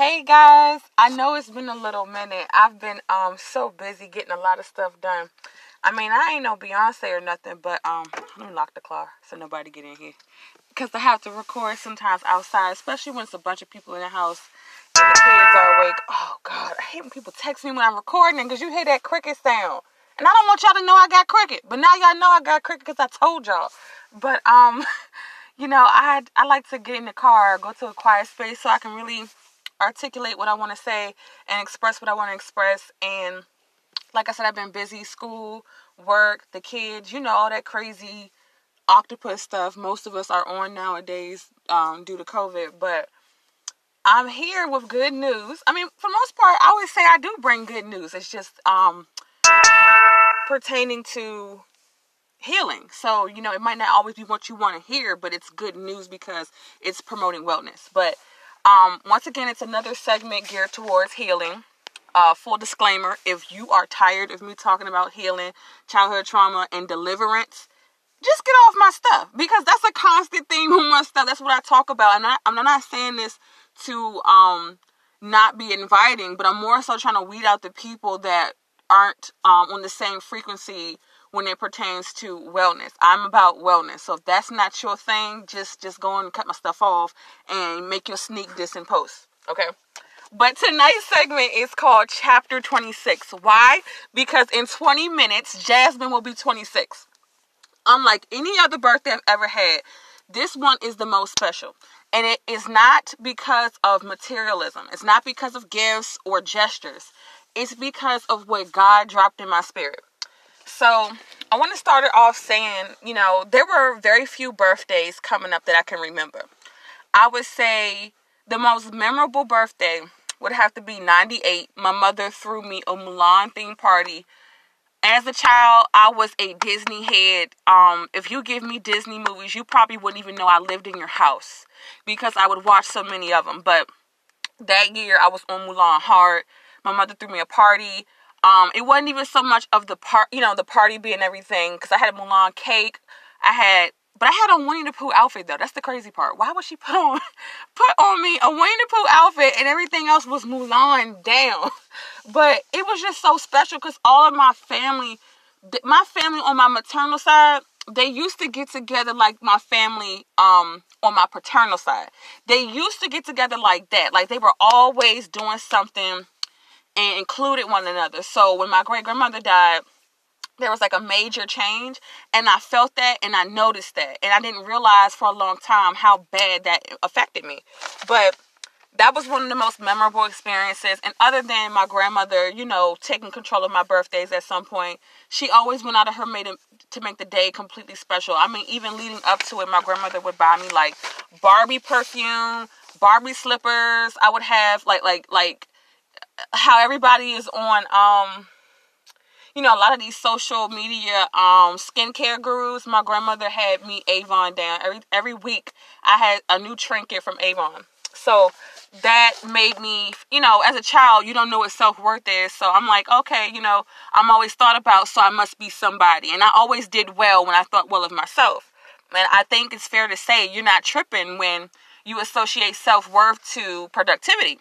Hey guys, I know it's been a little minute. I've been um so busy getting a lot of stuff done. I mean, I ain't no Beyonce or nothing, but um, let me lock the car so nobody get in here. Cause I have to record sometimes outside, especially when it's a bunch of people in the house and the kids are awake. Oh God, I hate when people text me when I'm recording because you hear that cricket sound, and I don't want y'all to know I got cricket, but now y'all know I got cricket because I told y'all. But um, you know, I I like to get in the car, go to a quiet space so I can really articulate what I want to say and express what I want to express. And like I said, I've been busy, school, work, the kids, you know, all that crazy octopus stuff most of us are on nowadays um, due to COVID. But I'm here with good news. I mean, for most part, I always say I do bring good news. It's just um, pertaining to healing. So, you know, it might not always be what you want to hear, but it's good news because it's promoting wellness. But um, once again, it's another segment geared towards healing. Uh, full disclaimer if you are tired of me talking about healing, childhood trauma, and deliverance, just get off my stuff because that's a constant theme with my stuff. That's what I talk about. And I, I'm not saying this to um, not be inviting, but I'm more so trying to weed out the people that aren't um, on the same frequency when it pertains to wellness. I'm about wellness. So if that's not your thing, just just go and cut my stuff off and make your sneak this in post. Okay. But tonight's segment is called Chapter 26. Why? Because in 20 minutes, Jasmine will be 26. Unlike any other birthday I've ever had, this one is the most special. And it is not because of materialism. It's not because of gifts or gestures. It's because of what God dropped in my spirit. So I want to start it off saying, you know, there were very few birthdays coming up that I can remember. I would say the most memorable birthday would have to be 98. My mother threw me a Mulan theme party. As a child, I was a Disney head. Um, if you give me Disney movies, you probably wouldn't even know I lived in your house because I would watch so many of them. But that year, I was on Mulan hard. My mother threw me a party. Um, it wasn't even so much of the part, you know, the party being everything, because I had a Mulan cake. I had, but I had a Winnie the Pooh outfit though. That's the crazy part. Why would she put on, put on me a Winnie the Pooh outfit and everything else was Mulan down? But it was just so special because all of my family, my family on my maternal side, they used to get together like my family um on my paternal side. They used to get together like that. Like they were always doing something and included one another. So when my great grandmother died, there was like a major change and I felt that and I noticed that and I didn't realize for a long time how bad that affected me. But that was one of the most memorable experiences and other than my grandmother, you know, taking control of my birthdays at some point, she always went out of her way to, to make the day completely special. I mean, even leading up to it, my grandmother would buy me like Barbie perfume, Barbie slippers. I would have like like like how everybody is on um you know a lot of these social media um skincare gurus. My grandmother had me avon down. Every every week i had a new trinket from avon. So that made me you know as a child you don't know what self-worth is. So i'm like okay you know i'm always thought about so i must be somebody. And i always did well when i thought well of myself. And i think it's fair to say you're not tripping when you associate self-worth to productivity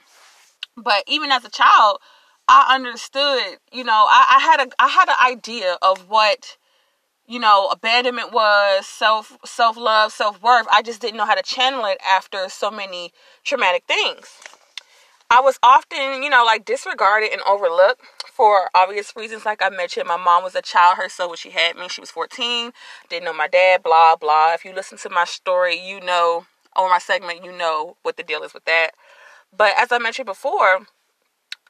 but even as a child, I understood, you know, I, I had a I had an idea of what, you know, abandonment was, self self love, self worth. I just didn't know how to channel it after so many traumatic things. I was often, you know, like disregarded and overlooked for obvious reasons. Like I mentioned, my mom was a child herself when she had me. She was 14, didn't know my dad, blah, blah. If you listen to my story, you know, or my segment, you know what the deal is with that. But as I mentioned before,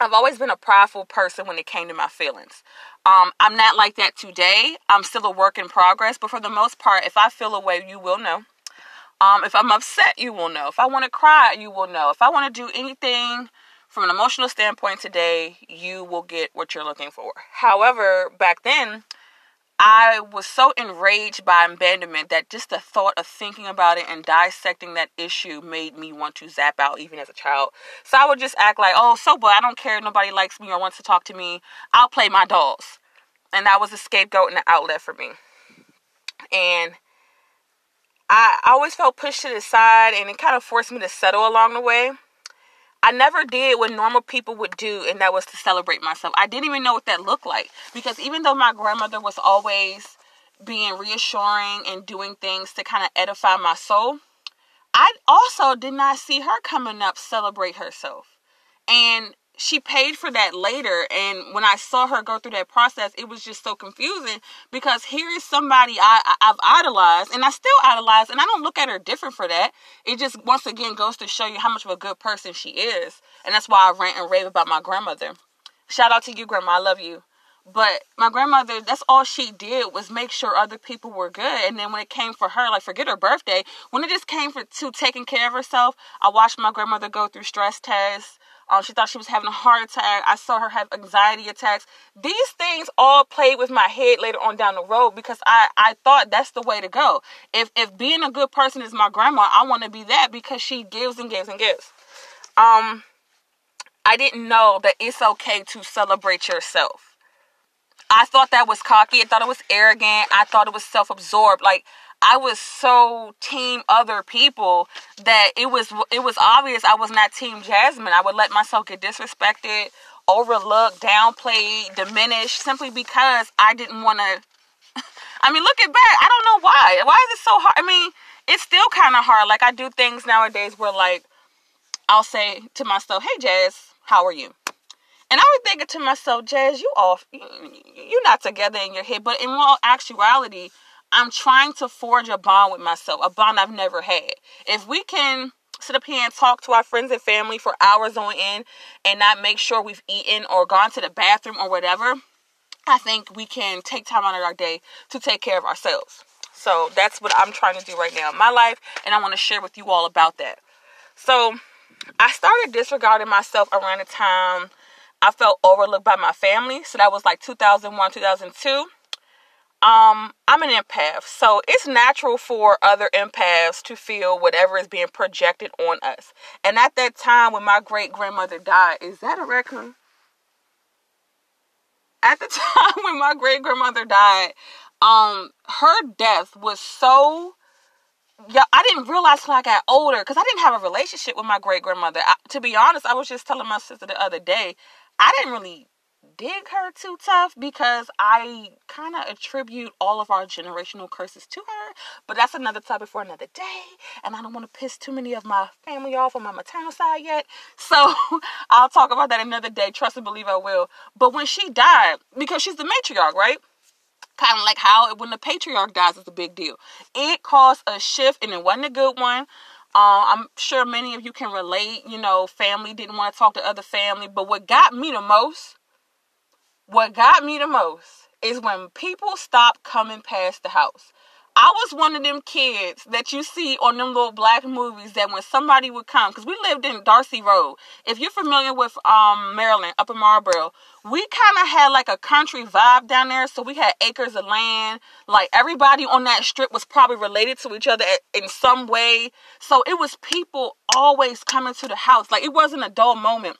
I've always been a prideful person when it came to my feelings. Um, I'm not like that today. I'm still a work in progress, but for the most part, if I feel a way, you will know. Um, if I'm upset, you will know. If I want to cry, you will know. If I want to do anything from an emotional standpoint today, you will get what you're looking for. However, back then, I was so enraged by abandonment that just the thought of thinking about it and dissecting that issue made me want to zap out even as a child. So I would just act like, oh, so but I don't care. Nobody likes me or wants to talk to me. I'll play my dolls. And that was a scapegoat and an outlet for me. And I always felt pushed to the side and it kind of forced me to settle along the way. I never did what normal people would do, and that was to celebrate myself. I didn't even know what that looked like because even though my grandmother was always being reassuring and doing things to kind of edify my soul, I also did not see her coming up celebrate herself. And she paid for that later and when i saw her go through that process it was just so confusing because here is somebody I, I have idolized and i still idolize and i don't look at her different for that. It just once again goes to show you how much of a good person she is and that's why i rant and rave about my grandmother. Shout out to you grandma. I love you. But my grandmother that's all she did was make sure other people were good and then when it came for her like forget her birthday when it just came for to taking care of herself i watched my grandmother go through stress tests um, she thought she was having a heart attack. I saw her have anxiety attacks. These things all played with my head later on down the road because I, I thought that's the way to go. If if being a good person is my grandma, I want to be that because she gives and gives and gives. Um, I didn't know that it's okay to celebrate yourself. I thought that was cocky. I thought it was arrogant. I thought it was self-absorbed. Like I was so team other people that it was it was obvious I was not team Jasmine. I would let myself get disrespected, overlooked, downplayed, diminished simply because I didn't want to I mean, look at back. I don't know why. Why is it so hard? I mean, it's still kind of hard. Like I do things nowadays where like I'll say to myself, "Hey Jazz, how are you?" And I was thinking to myself, Jazz, you off, you're not together in your head. But in all actuality, I'm trying to forge a bond with myself, a bond I've never had. If we can sit up here and talk to our friends and family for hours on end and not make sure we've eaten or gone to the bathroom or whatever, I think we can take time out of our day to take care of ourselves. So that's what I'm trying to do right now in my life, and I want to share with you all about that. So I started disregarding myself around the time I felt overlooked by my family. So that was like 2001, 2002 um i'm an empath so it's natural for other empaths to feel whatever is being projected on us and at that time when my great grandmother died is that a raccoon at the time when my great grandmother died um her death was so yeah, I didn't realize till I got older because I didn't have a relationship with my great grandmother. To be honest, I was just telling my sister the other day, I didn't really dig her too tough because I kind of attribute all of our generational curses to her. But that's another topic for another day. And I don't want to piss too many of my family off on my maternal side yet. So I'll talk about that another day. Trust and believe I will. But when she died, because she's the matriarch, right? Kind of like how when the patriarch dies, it's a big deal. It caused a shift and it wasn't a good one. Uh, I'm sure many of you can relate. You know, family didn't want to talk to other family. But what got me the most what got me the most is when people stopped coming past the house. I was one of them kids that you see on them little black movies that when somebody would come, because we lived in Darcy Road. If you're familiar with um, Maryland, Upper Marlboro, we kind of had like a country vibe down there. So we had acres of land. Like everybody on that strip was probably related to each other in some way. So it was people always coming to the house. Like it wasn't a dull moment.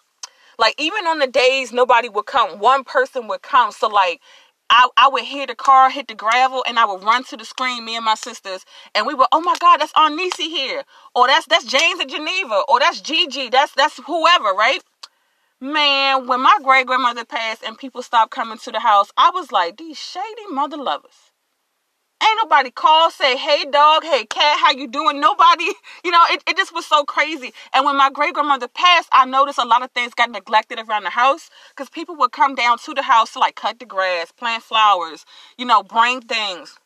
Like even on the days nobody would come, one person would come. So like I, I would hear the car hit the gravel and I would run to the screen, me and my sisters, and we would, oh my God, that's Aunt Nisi here. Or that's that's James in Geneva. Or that's Gigi. That's that's whoever, right? Man, when my great grandmother passed and people stopped coming to the house, I was like, these shady mother lovers. Ain't nobody call, say, hey dog, hey cat, how you doing? Nobody, you know, it, it just was so crazy. And when my great grandmother passed, I noticed a lot of things got neglected around the house because people would come down to the house to like cut the grass, plant flowers, you know, bring things.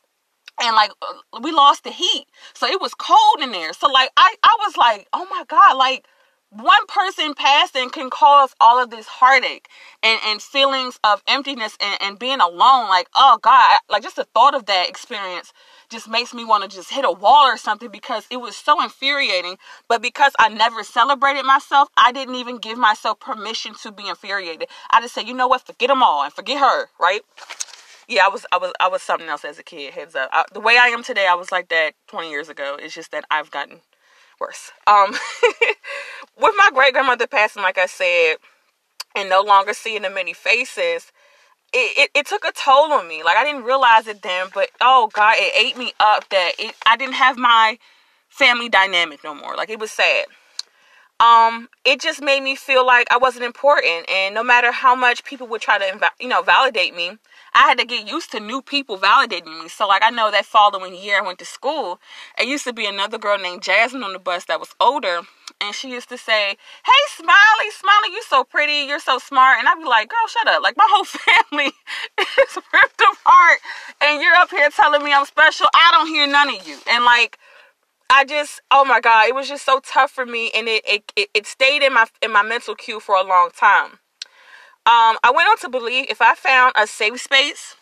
And like uh, we lost the heat. So it was cold in there. So like I, I was like, oh my God, like one person passing can cause all of this heartache and, and feelings of emptiness and, and being alone. Like, oh God, like just the thought of that experience just makes me want to just hit a wall or something because it was so infuriating. But because I never celebrated myself, I didn't even give myself permission to be infuriated. I just said, you know what, forget them all and forget her, right? Yeah, I was, I was, I was something else as a kid. Heads up, I, the way I am today, I was like that 20 years ago. It's just that I've gotten worse. Um, with my great grandmother passing, like I said, and no longer seeing the many faces, it, it, it, took a toll on me. Like I didn't realize it then, but oh God, it ate me up that it I didn't have my family dynamic no more. Like it was sad. Um, it just made me feel like I wasn't important. And no matter how much people would try to, you know, validate me, I had to get used to new people validating me. So, like, I know that following year I went to school, it used to be another girl named Jasmine on the bus that was older. And she used to say, Hey, Smiley, Smiley, you're so pretty, you're so smart. And I'd be like, Girl, shut up. Like, my whole family is ripped apart. And you're up here telling me I'm special. I don't hear none of you. And, like, I just oh my god, it was just so tough for me and it it, it stayed in my in my mental queue for a long time. Um, I went on to believe if I found a safe space,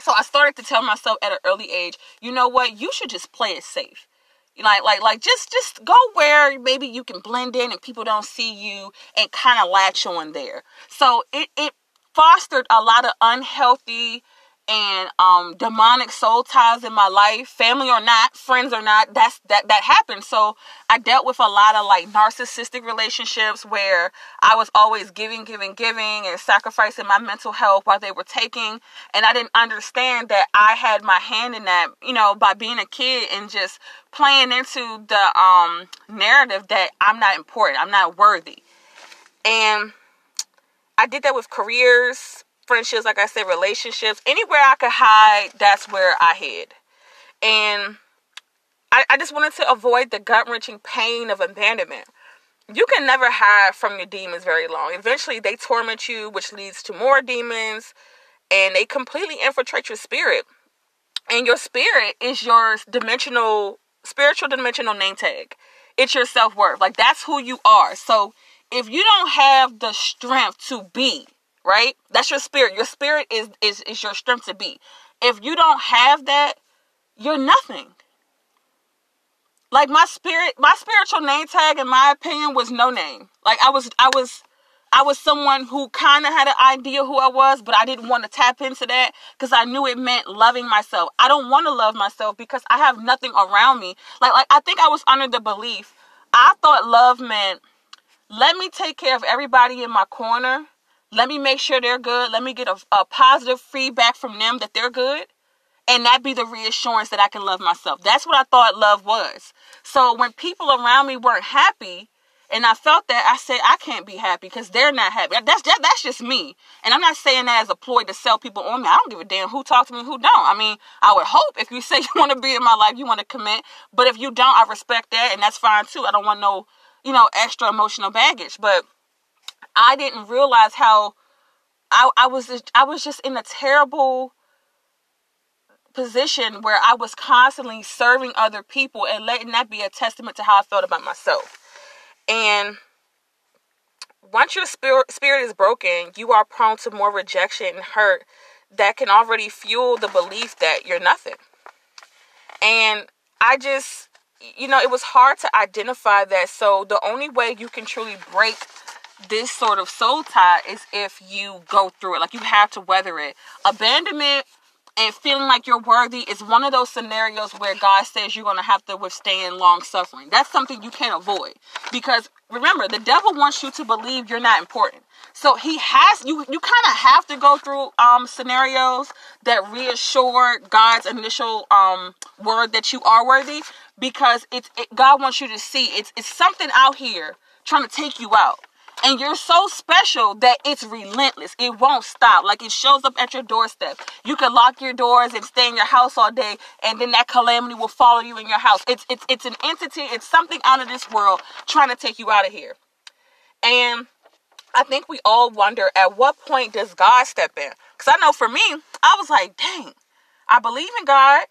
so I started to tell myself at an early age, you know what, you should just play it safe. Like like like just just go where maybe you can blend in and people don't see you and kind of latch on there. So it it fostered a lot of unhealthy and um demonic soul ties in my life family or not friends or not that's that that happened. So i dealt with a lot of like narcissistic relationships where i was always giving giving giving and sacrificing my mental health while they were taking. And i didn't understand that i had my hand in that you know by being a kid and just playing into the um narrative that i'm not important i'm not worthy. And i did that with careers friendships, like I said, relationships, anywhere I could hide, that's where I hid. And I, I just wanted to avoid the gut wrenching pain of abandonment. You can never hide from your demons very long. Eventually, they torment you, which leads to more demons, and they completely infiltrate your spirit. And your spirit is your dimensional, spiritual dimensional name tag. It's your self worth. Like, that's who you are. So, if you don't have the strength to be right? That's your spirit. Your spirit is is is your strength to be. If you don't have that, you're nothing. Like my spirit, my spiritual name tag, in my opinion, was no name. Like I was, I was, I was someone who kind of had an idea who I was, but I didn't want to tap into that because I knew it meant loving myself. I don't want to love myself because I have nothing around me. Like, like I think I was under the belief. I thought love meant let me take care of everybody in my corner let me make sure they're good. Let me get a, a positive feedback from them that they're good. And that be the reassurance that I can love myself. That's what I thought love was. So when people around me weren't happy, and I felt that I said I can't be happy because they're not happy. That's that, that's just me, and I'm not saying that as a ploy to sell people on me. I don't give a damn who talks to me, who don't. I mean, I would hope if you say you want to be in my life, you want to commit. But if you don't, I respect that, and that's fine too. I don't want no, you know, extra emotional baggage. But I didn't realize how I, I was just, I was just in a terrible position where I was constantly serving other people and letting that be a testament to how I felt about myself. And once your spirit spirit is broken, you are prone to more rejection and hurt that can already fuel the belief that you're nothing. And I just you know, it was hard to identify that. So the only way you can truly break this sort of soul tie is if you go through it. Like you have to weather it. Abandonment and feeling like you're worthy is one of those scenarios where God says you're going to have to withstand long suffering. That's something you can't avoid because remember, the devil wants you to believe you're not important. So he has you you kind of have to go through um scenarios that reassure God's initial um word that you are worthy because it's it, God wants you to see it's it's something out here trying to take you out and you're so special that it's relentless. It won't stop. Like it shows up at your doorstep. You can lock your doors and stay in your house all day, and then that calamity will follow you in your house. It's it's it's an entity. It's something out of this world trying to take you out of here. And I think we all wonder at what point does God step in? Because I know for me, I was like, dang, I believe in God.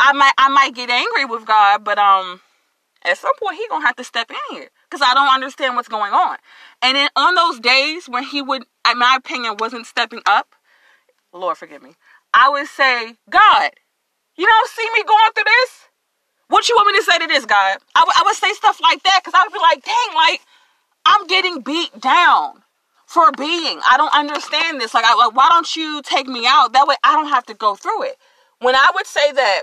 I might I might get angry with God, but um, at some point he gonna have to step in here because I don't understand what's going on. And then on those days when he would, in my opinion, wasn't stepping up, Lord forgive me, I would say, God, you don't see me going through this? What you want me to say to this, God? I, w- I would say stuff like that because I would be like, dang, like, I'm getting beat down for being. I don't understand this. Like, I, like, why don't you take me out? That way I don't have to go through it. When I would say that,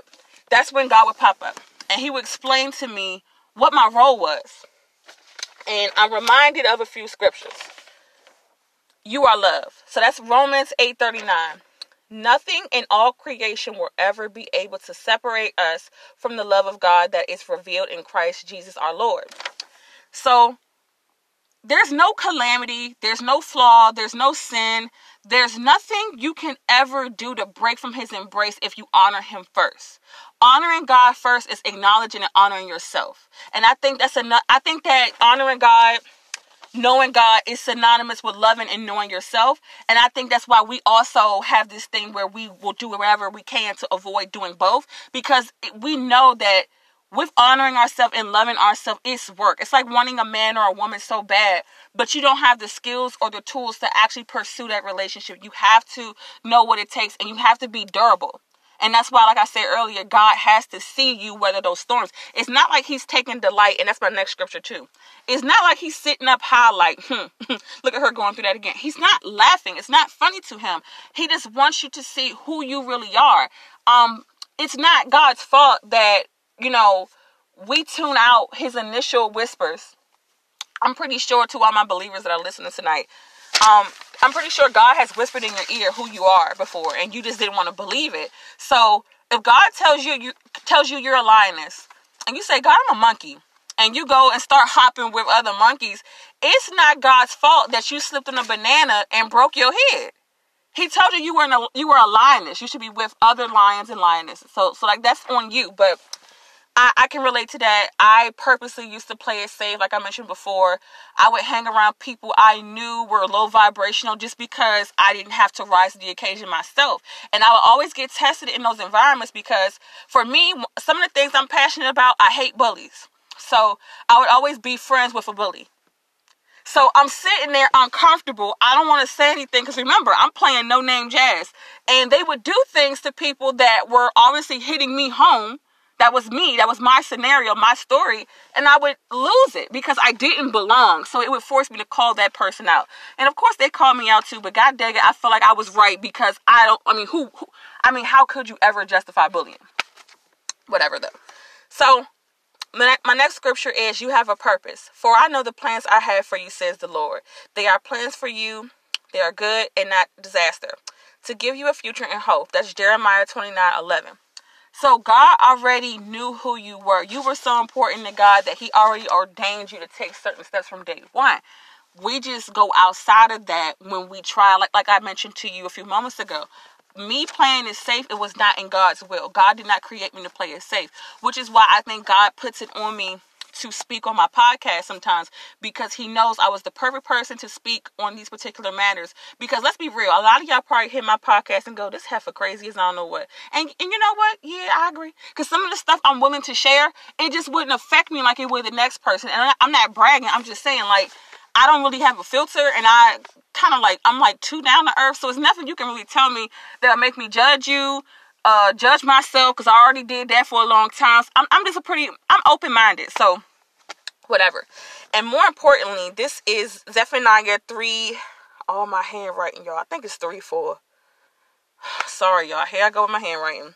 that's when God would pop up and he would explain to me what my role was. And I'm reminded of a few scriptures. You are love. So that's Romans 8:39. Nothing in all creation will ever be able to separate us from the love of God that is revealed in Christ Jesus our Lord. So there's no calamity, there's no flaw, there's no sin, there's nothing you can ever do to break from his embrace if you honor him first. Honoring God first is acknowledging and honoring yourself. And I think that's enough. I think that honoring God, knowing God is synonymous with loving and knowing yourself. And I think that's why we also have this thing where we will do whatever we can to avoid doing both because we know that with honoring ourselves and loving ourselves, it's work. It's like wanting a man or a woman so bad, but you don't have the skills or the tools to actually pursue that relationship. You have to know what it takes and you have to be durable. And that's why, like I said earlier, God has to see you weather those storms. It's not like He's taking delight, and that's my next scripture too. It's not like He's sitting up high, like, hmm, look at her going through that again. He's not laughing. It's not funny to Him. He just wants you to see who you really are. Um, it's not God's fault that you know, we tune out his initial whispers. I'm pretty sure to all my believers that are listening tonight, um, I'm pretty sure God has whispered in your ear who you are before, and you just didn't want to believe it. So if God tells you you tells you you're a lioness, and you say, God, I'm a monkey, and you go and start hopping with other monkeys, it's not God's fault that you slipped on a banana and broke your head. He told you you were a, you were a lioness. You should be with other lions and lionesses. So so like that's on you. But I, I can relate to that. I purposely used to play it safe, like I mentioned before. I would hang around people I knew were low vibrational just because I didn't have to rise to the occasion myself. And I would always get tested in those environments because for me, some of the things I'm passionate about, I hate bullies. So I would always be friends with a bully. So I'm sitting there uncomfortable. I don't want to say anything because remember, I'm playing no name jazz. And they would do things to people that were obviously hitting me home that was me. That was my scenario, my story. And I would lose it because I didn't belong. So it would force me to call that person out. And of course, they called me out too. But God dang it, I feel like I was right because I don't, I mean, who, who I mean, how could you ever justify bullying? Whatever though. So my, next scripture is you have a purpose for i know the plans i have for you says the lord they are plans for you they are good and not disaster to give you a future and hope that's jeremiah 29 11 so God already knew who you were. You were so important to God that He already ordained you to take certain steps from day one. We just go outside of that when we try, like like I mentioned to you a few moments ago. Me playing it safe, it was not in God's will. God did not create me to play it safe, which is why I think God puts it on me to speak on my podcast sometimes because he knows I was the perfect person to speak on these particular matters. Because let's be real, a lot of y'all probably hear my podcast and go, "This heifer crazy as I don't know what." And and you know what? Yeah, I agree. Because some of the stuff I'm willing to share, it just wouldn't affect me like it would the next person. And I'm not bragging. I'm just saying like. I don't really have a filter and I kind of like I'm like too down to earth so it's nothing you can really tell me that'll make me judge you uh, judge myself because I already did that for a long time. I'm, I'm just a pretty, I'm open minded. So, whatever. And more importantly, this is Zephaniah 3. Oh, my handwriting, y'all. I think it's 3 4. Sorry, y'all. Here I go with my handwriting.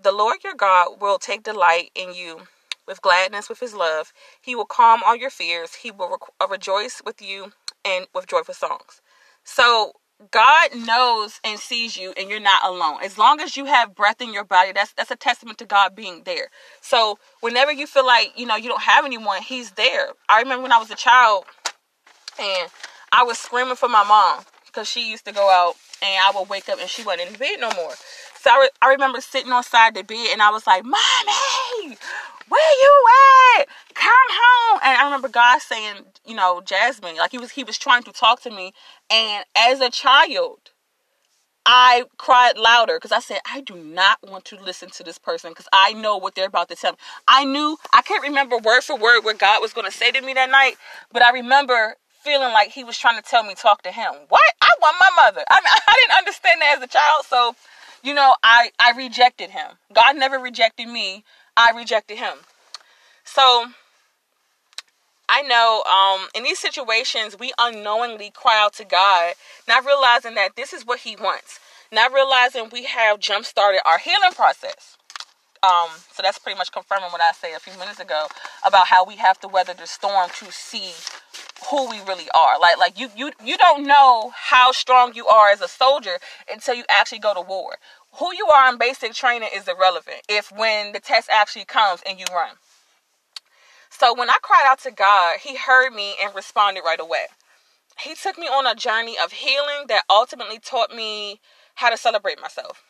The Lord your God will take delight in you with gladness with his love. He will calm all your fears. He will re- rejoice with you and with joyful songs. So, God knows and sees you and you're not alone. As long as you have breath in your body, that's that's a testament to God being there. So whenever you feel like, you know, you don't have anyone, he's there. I remember when I was a child and I was screaming for my mom because she used to go out and I would wake up and she wasn't in bed no more. So I, re- I remember sitting on side the bed and I was like, Mommy, where you at? Come home. And I remember God saying, you know, Jasmine, like he was he was trying to talk to me. And as a child, I cried louder because I said, I do not want to listen to this person because I know what they're about to tell me. I knew, I can't remember word for word what God was going to say to me that night, but I remember feeling like he was trying to tell me talk to him. What? I want my mother. I mean, I didn't understand that as a child, so you know, I I rejected him. God never rejected me. I rejected him. So I know um, in these situations, we unknowingly cry out to God, not realizing that this is what He wants, not realizing we have jump started our healing process. Um, so that's pretty much confirming what I said a few minutes ago about how we have to weather the storm to see who we really are. Like like you you you don't know how strong you are as a soldier until you actually go to war who you are in basic training is irrelevant if when the test actually comes and you run. So when I cried out to God, He heard me and responded right away. He took me on a journey of healing that ultimately taught me how to celebrate myself.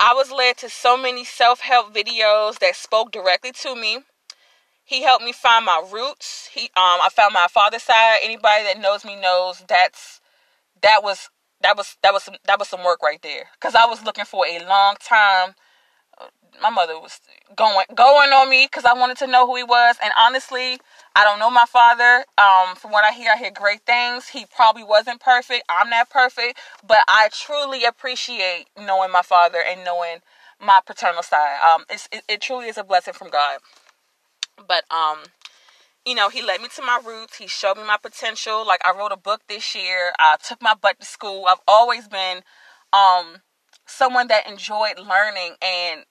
I was led to so many self help videos that spoke directly to me. He helped me find my roots. He um I found my father's side. Anybody that knows me knows that's that was that was that was some that was some work right there. Cause I was looking for a long time my mother was going going on me because I wanted to know who he was. And honestly, I don't know my father. Um, from what I hear, I hear great things. He probably wasn't perfect. I'm not perfect, but I truly appreciate knowing my father and knowing my paternal side. Um, it, it truly is a blessing from God. But um, you know, he led me to my roots. He showed me my potential. Like I wrote a book this year. I took my butt to school. I've always been um someone that enjoyed learning and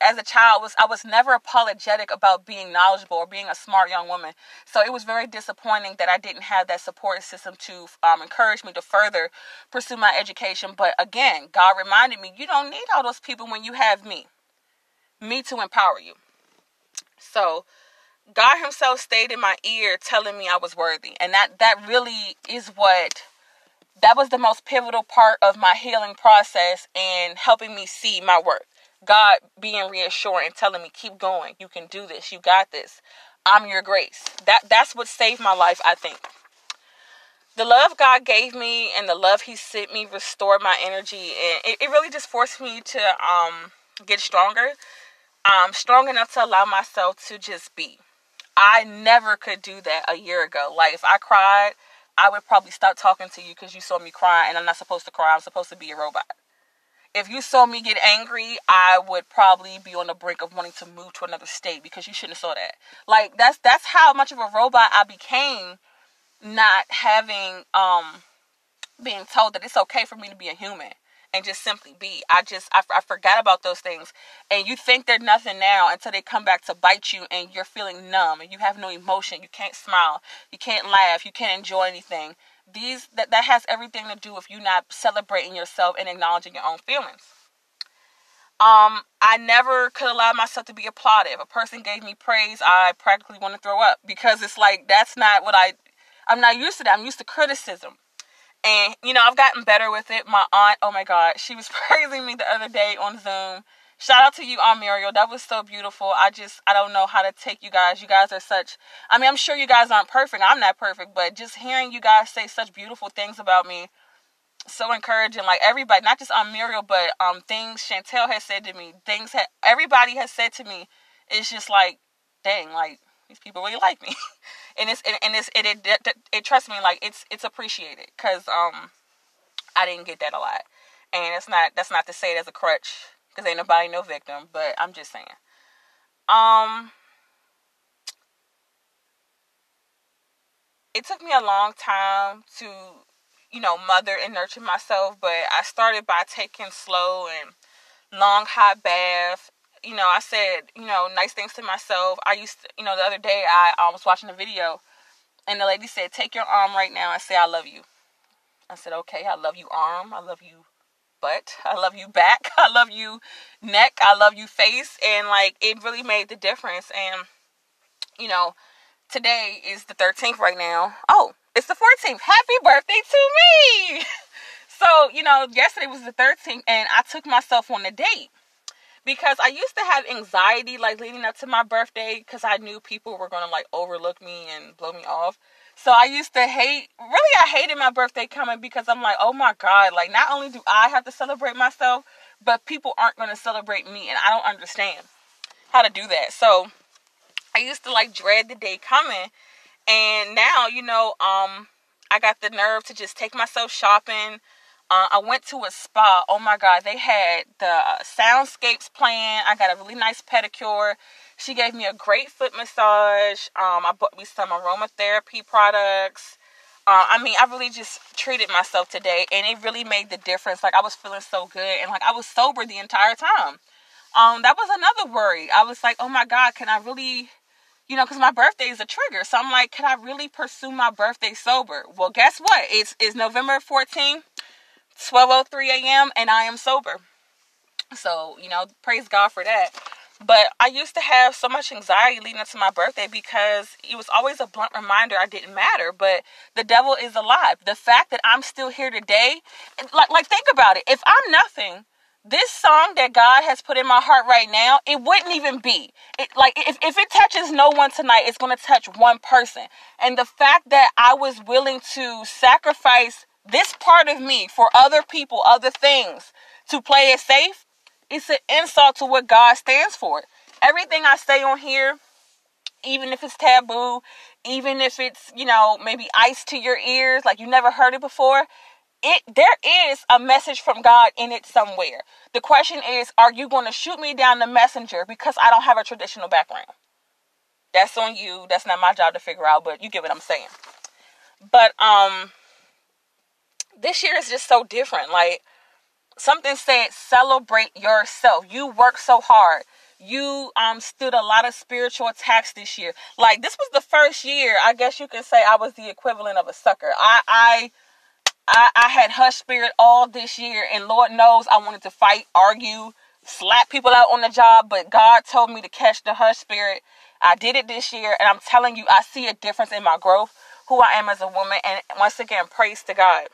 as a child was I was never apologetic about being knowledgeable or being a smart young woman. So it was very disappointing that I didn't have that support system to um, encourage me to further pursue my education. But again, God reminded me, you don't need all those people when you have me, me to empower you. So God Himself stayed in my ear, telling me I was worthy, and that that really is what. That was the most pivotal part of my healing process and helping me see my worth God being reassuring, and telling me, keep going. You can do this. You got this. I'm your grace. That that's what saved my life, I think. The love God gave me and the love He sent me restored my energy, and it, it really just forced me to um get stronger, um strong enough to allow myself to just be. I never could do that a year ago. Like if I cried, I would probably stop talking to you because you saw me cry, and I'm not supposed to cry. I'm supposed to be a robot if you saw me get angry, I would probably be on the brink of wanting to move to another state because you shouldn't have saw that. Like that's that's how much of a robot I became not having um being told that it's okay for me to be a human and just simply be. I just I, I forgot about those things and you think they're nothing now until they come back to bite you and you're feeling numb and you have no emotion. You can't smile, you can't laugh, you can't enjoy anything these that, that has everything to do with you not celebrating yourself and acknowledging your own feelings. Um, I never could allow myself to be applauded. If a person gave me praise, I practically want to throw up because it's like that's not what I I'm not used to that. I'm used to criticism. And you know, I've gotten better with it. My aunt, oh my god, she was praising me the other day on Zoom Shout out to you, Aunt Muriel. That was so beautiful. I just, I don't know how to take you guys. You guys are such, I mean, I'm sure you guys aren't perfect. I'm not perfect, but just hearing you guys say such beautiful things about me, so encouraging. Like everybody, not just Aunt Muriel, but um, things Chantel has said to me, things that everybody has said to me. It's just like, dang, like these people really like me, and it's and, and it's it, it it, it trust me, like it's it's appreciated because um, I didn't get that a lot, and it's not that's not to say it as a crutch because ain't nobody no victim, but I'm just saying. Um, it took me a long time to, you know, mother and nurture myself, but I started by taking slow and long hot bath. You know, I said, you know, nice things to myself. I used to, you know, the other day I, I was watching a video and the lady said, Take your arm right now and say, I love you. I said, Okay, I love you, arm. I love you, butt. I love you back. I love you neck. I love you face. And like it really made the difference. And you know, today is the 13th right now. Oh, it's the 14th. Happy birthday to me. so, you know, yesterday was the 13th and I took myself on a date. Because I used to have anxiety like leading up to my birthday because I knew people were going to like overlook me and blow me off. So I used to hate, really, I hated my birthday coming because I'm like, oh my God, like not only do I have to celebrate myself, but people aren't going to celebrate me. And I don't understand how to do that. So I used to like dread the day coming. And now, you know, um, I got the nerve to just take myself shopping. Uh, I went to a spa. Oh my God, they had the soundscapes playing. I got a really nice pedicure. She gave me a great foot massage. Um, I bought me some aromatherapy products. Uh, I mean, I really just treated myself today, and it really made the difference. Like I was feeling so good, and like I was sober the entire time. Um, that was another worry. I was like, oh my god, can I really, you know, because my birthday is a trigger. So I'm like, can I really pursue my birthday sober? Well, guess what? It's it's November 14th, 12:03 a.m., and I am sober. So you know, praise God for that. But I used to have so much anxiety leading up to my birthday because it was always a blunt reminder I didn't matter. But the devil is alive. The fact that I'm still here today, like, like think about it. If I'm nothing, this song that God has put in my heart right now, it wouldn't even be. It like if, if it touches no one tonight, it's gonna touch one person. And the fact that I was willing to sacrifice this part of me for other people, other things, to play it safe, it's an insult to what God stands for. Everything I say on here, even if it's taboo, even if it's, you know, maybe ice to your ears, like you never heard it before, it there is a message from God in it somewhere. The question is, are you going to shoot me down the messenger because I don't have a traditional background? That's on you. That's not my job to figure out, but you get what I'm saying. But um this year is just so different. Like something said celebrate yourself. You work so hard. You um stood a lot of spiritual attacks this year. Like this was the first year, I guess you can say I was the equivalent of a sucker. I I I, I had hush spirit all this year, and Lord knows I wanted to fight, argue, slap people out on the job, but God told me to catch the hush spirit. I did it this year, and I'm telling you, I see a difference in my growth, who I am as a woman, and once again, praise to God.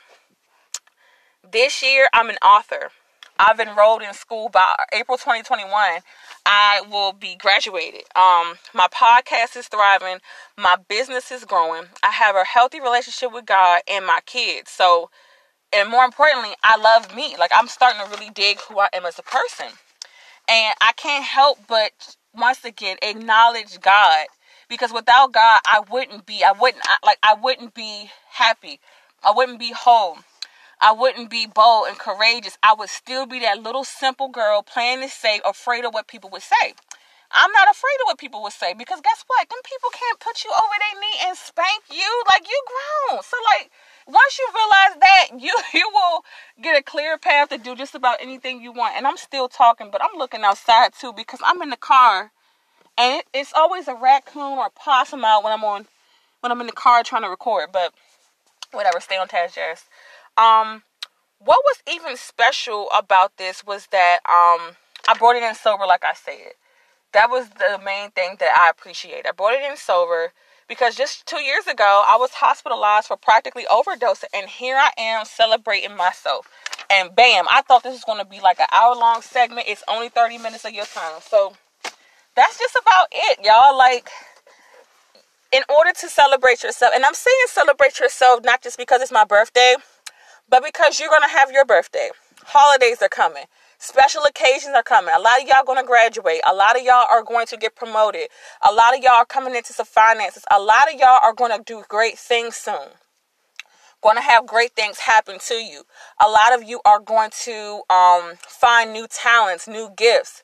This year, I'm an author. I've enrolled in school by April 2021. I will be graduated. Um, my podcast is thriving. My business is growing. I have a healthy relationship with God and my kids. So, and more importantly, I love me. Like I'm starting to really dig who I am as a person. And I can't help but once again acknowledge God because without God, I wouldn't be. I wouldn't like. I wouldn't be happy. I wouldn't be whole. I wouldn't be bold and courageous. I would still be that little simple girl playing it safe, afraid of what people would say. I'm not afraid of what people would say because guess what? Them people can't put you over their knee and spank you like you grown. So like once you realize that, you you will get a clear path to do just about anything you want. And I'm still talking, but I'm looking outside too because I'm in the car, and it, it's always a raccoon or a possum out when I'm on when I'm in the car trying to record. But whatever, stay on task, Jess. Um, what was even special about this was that um, I brought it in sober, like I said. That was the main thing that I appreciate. I brought it in sober because just two years ago, I was hospitalized for practically overdosing, and here I am celebrating myself. And bam, I thought this was going to be like an hour long segment. It's only 30 minutes of your time. So that's just about it, y'all. Like, in order to celebrate yourself, and I'm saying celebrate yourself not just because it's my birthday but because you're going to have your birthday, holidays are coming. Special occasions are coming. A lot of y'all going to graduate. A lot of y'all are going to get promoted. A lot of y'all are coming into some finances. A lot of y'all are going to do great things soon. Going to have great things happen to you. A lot of you are going to um, find new talents, new gifts.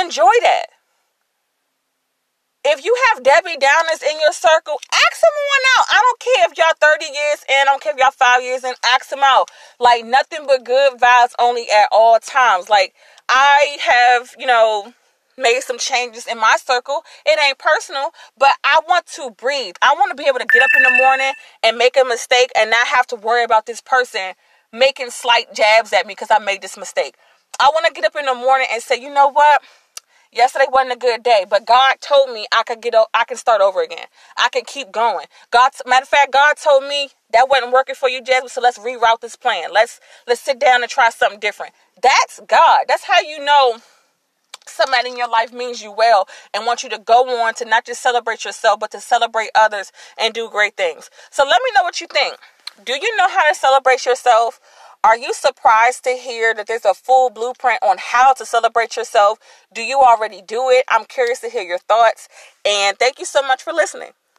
Enjoy that. If you have Debbie Downers in your circle, ask someone out. I don't care if y'all 30 years in, I don't care if y'all five years in, ask them out. Like nothing but good vibes only at all times. Like I have, you know, made some changes in my circle. It ain't personal, but I want to breathe. I want to be able to get up in the morning and make a mistake and not have to worry about this person making slight jabs at me because I made this mistake. I want to get up in the morning and say, you know what? Yesterday wasn't a good day, but God told me I could get I can start over again. I can keep going. God, matter of fact, God told me that wasn't working for you, Jasmine. So let's reroute this plan. Let's let's sit down and try something different. That's God. That's how you know somebody in your life means you well and want you to go on to not just celebrate yourself, but to celebrate others and do great things. So let me know what you think. Do you know how to celebrate yourself? Are you surprised to hear that there's a full blueprint on how to celebrate yourself? Do you already do it? I'm curious to hear your thoughts. And thank you so much for listening.